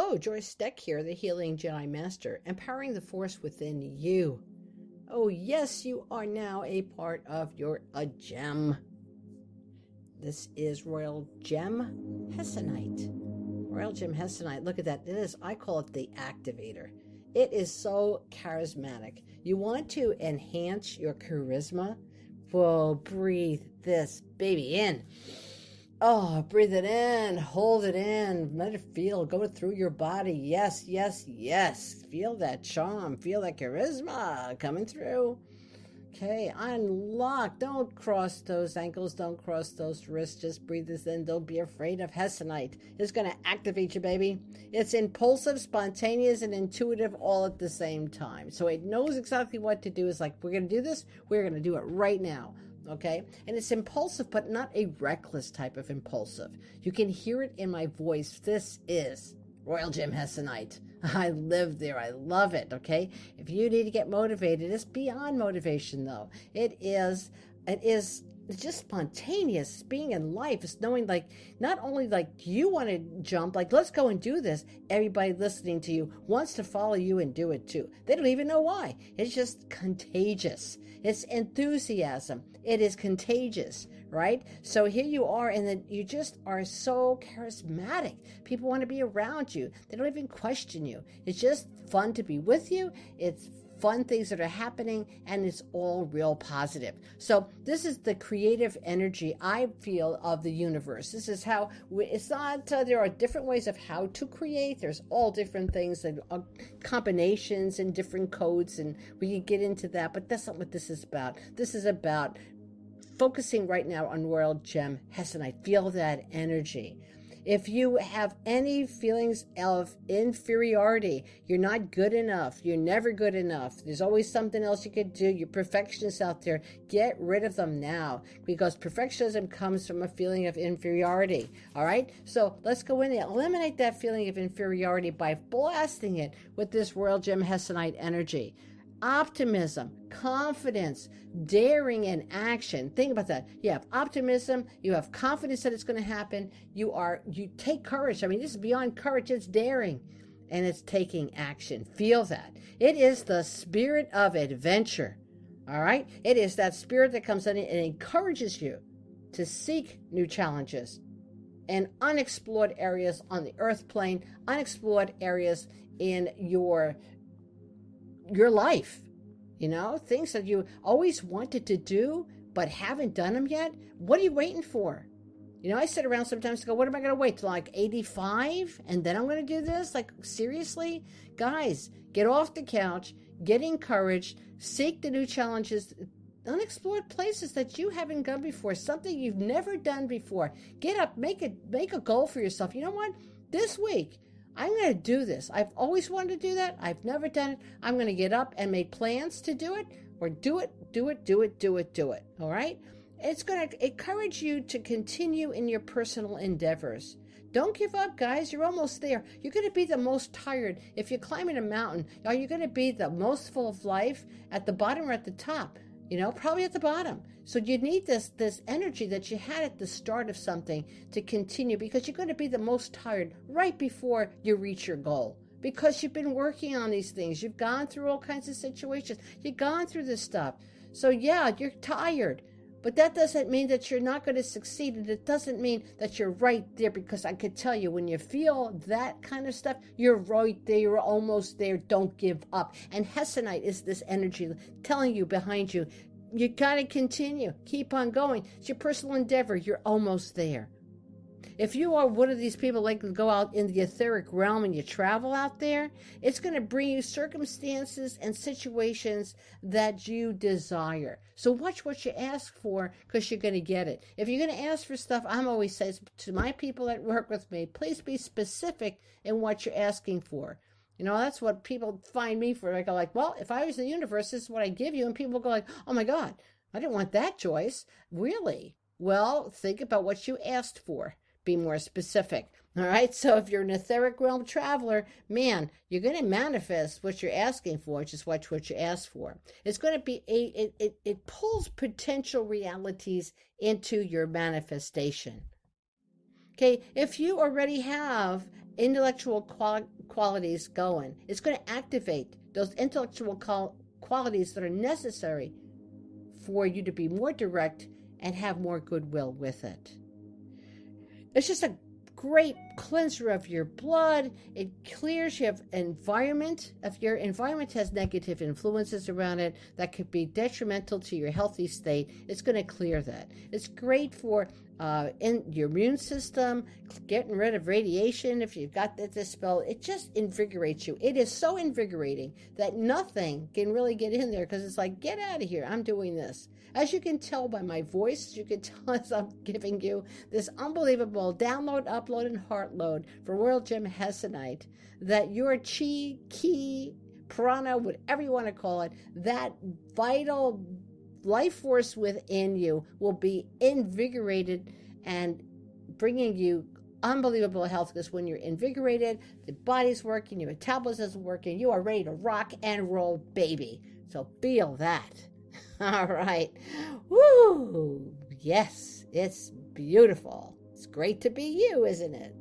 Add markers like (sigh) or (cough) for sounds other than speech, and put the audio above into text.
Hello, Joyce Steck here, the Healing Jedi Master, empowering the force within you. Oh, yes, you are now a part of You're A Gem. This is Royal Gem Hessonite. Royal Gem Hessonite, look at that. It is, I call it the activator. It is so charismatic. You want to enhance your charisma? Well, breathe this baby in. Oh, breathe it in, hold it in, let it feel, go through your body. Yes, yes, yes. Feel that charm, feel that charisma coming through. Okay, unlock. Don't cross those ankles, don't cross those wrists. Just breathe this in. Don't be afraid of Hessonite. It's going to activate you, baby. It's impulsive, spontaneous, and intuitive all at the same time. So it knows exactly what to do. It's like, we're going to do this, we're going to do it right now okay? And it's impulsive, but not a reckless type of impulsive. You can hear it in my voice. This is Royal Gem Hessonite. (laughs) I live there. I love it, okay? If you need to get motivated, it's beyond motivation though. It is it is just spontaneous being in life is knowing like not only like you want to jump like let's go and do this. Everybody listening to you wants to follow you and do it too. They don't even know why. It's just contagious. It's enthusiasm. It is contagious right? So here you are and then you just are so charismatic. People want to be around you. They don't even question you. It's just fun to be with you. It's fun things that are happening, and it's all real positive. So, this is the creative energy I feel of the universe. This is how we, it's not, uh, there are different ways of how to create. There's all different things and uh, combinations and different codes, and we can get into that, but that's not what this is about. This is about focusing right now on Royal Gem Hessonite. Feel that energy. If you have any feelings of inferiority, you're not good enough, you're never good enough, there's always something else you could do, you're perfectionists out there, get rid of them now because perfectionism comes from a feeling of inferiority. All right? So let's go in and eliminate that feeling of inferiority by blasting it with this Royal Gem Hessonite energy optimism, confidence, daring in action. Think about that. You have optimism, you have confidence that it's going to happen. You are you take courage. I mean, this is beyond courage, it's daring and it's taking action. Feel that. It is the spirit of adventure. All right? It is that spirit that comes in and encourages you to seek new challenges and unexplored areas on the earth plane, unexplored areas in your your life. You know, things that you always wanted to do but haven't done them yet. What are you waiting for? You know, I sit around sometimes and go, what am I going to wait till like 85 and then I'm going to do this? Like, seriously? Guys, get off the couch, get encouraged, seek the new challenges, unexplored places that you haven't gone before, something you've never done before. Get up, make a make a goal for yourself. You know what? This week, I'm going to do this. I've always wanted to do that. I've never done it. I'm going to get up and make plans to do it or do it, do it, do it, do it, do it. All right? It's going to encourage you to continue in your personal endeavors. Don't give up, guys. You're almost there. You're going to be the most tired. If you're climbing a mountain, are you going to be the most full of life at the bottom or at the top? You know, probably at the bottom. So you need this this energy that you had at the start of something to continue because you're going to be the most tired right before you reach your goal because you've been working on these things. You've gone through all kinds of situations. You've gone through this stuff. So yeah, you're tired. But that doesn't mean that you're not going to succeed. And it doesn't mean that you're right there because I could tell you when you feel that kind of stuff, you're right there. You're almost there. Don't give up. And Hessonite is this energy telling you behind you, you got to continue. Keep on going. It's your personal endeavor. You're almost there. If you are one of these people like to go out in the etheric realm and you travel out there, it's going to bring you circumstances and situations that you desire. So watch what you ask for because you're going to get it. If you're going to ask for stuff, I'm always says to my people that work with me, please be specific in what you're asking for. You know, that's what people find me for. I go like, well, if I was the universe, this is what I give you. And people go like, oh my God, I didn't want that choice. Really? Well, think about what you asked for. Be more specific. All right. So if you're an etheric realm traveler, man, you're going to manifest what you're asking for. Just watch what you ask for. It's going to be a, it, it, it pulls potential realities into your manifestation. Okay. If you already have intellectual qual- qualities going. It's going to activate those intellectual qual- qualities that are necessary for you to be more direct and have more goodwill with it. It's just a great cleanser of your blood. It clears your environment. If your environment has negative influences around it that could be detrimental to your healthy state, it's going to clear that. It's great for uh, in your immune system, getting rid of radiation. If you've got this spell, it just invigorates you. It is so invigorating that nothing can really get in there because it's like, get out of here. I'm doing this. As you can tell by my voice, you can (laughs) tell as I'm giving you this unbelievable download, upload, and heart load for Royal Gem Hessonite that your chi, ki, prana, whatever you want to call it, that vital life force within you will be invigorated and bringing you unbelievable health because when you're invigorated, the body's working, your metabolism is working, you are ready to rock and roll, baby. So feel that. (laughs) All right. Woo! Yes, it's beautiful. It's great to be you, isn't it?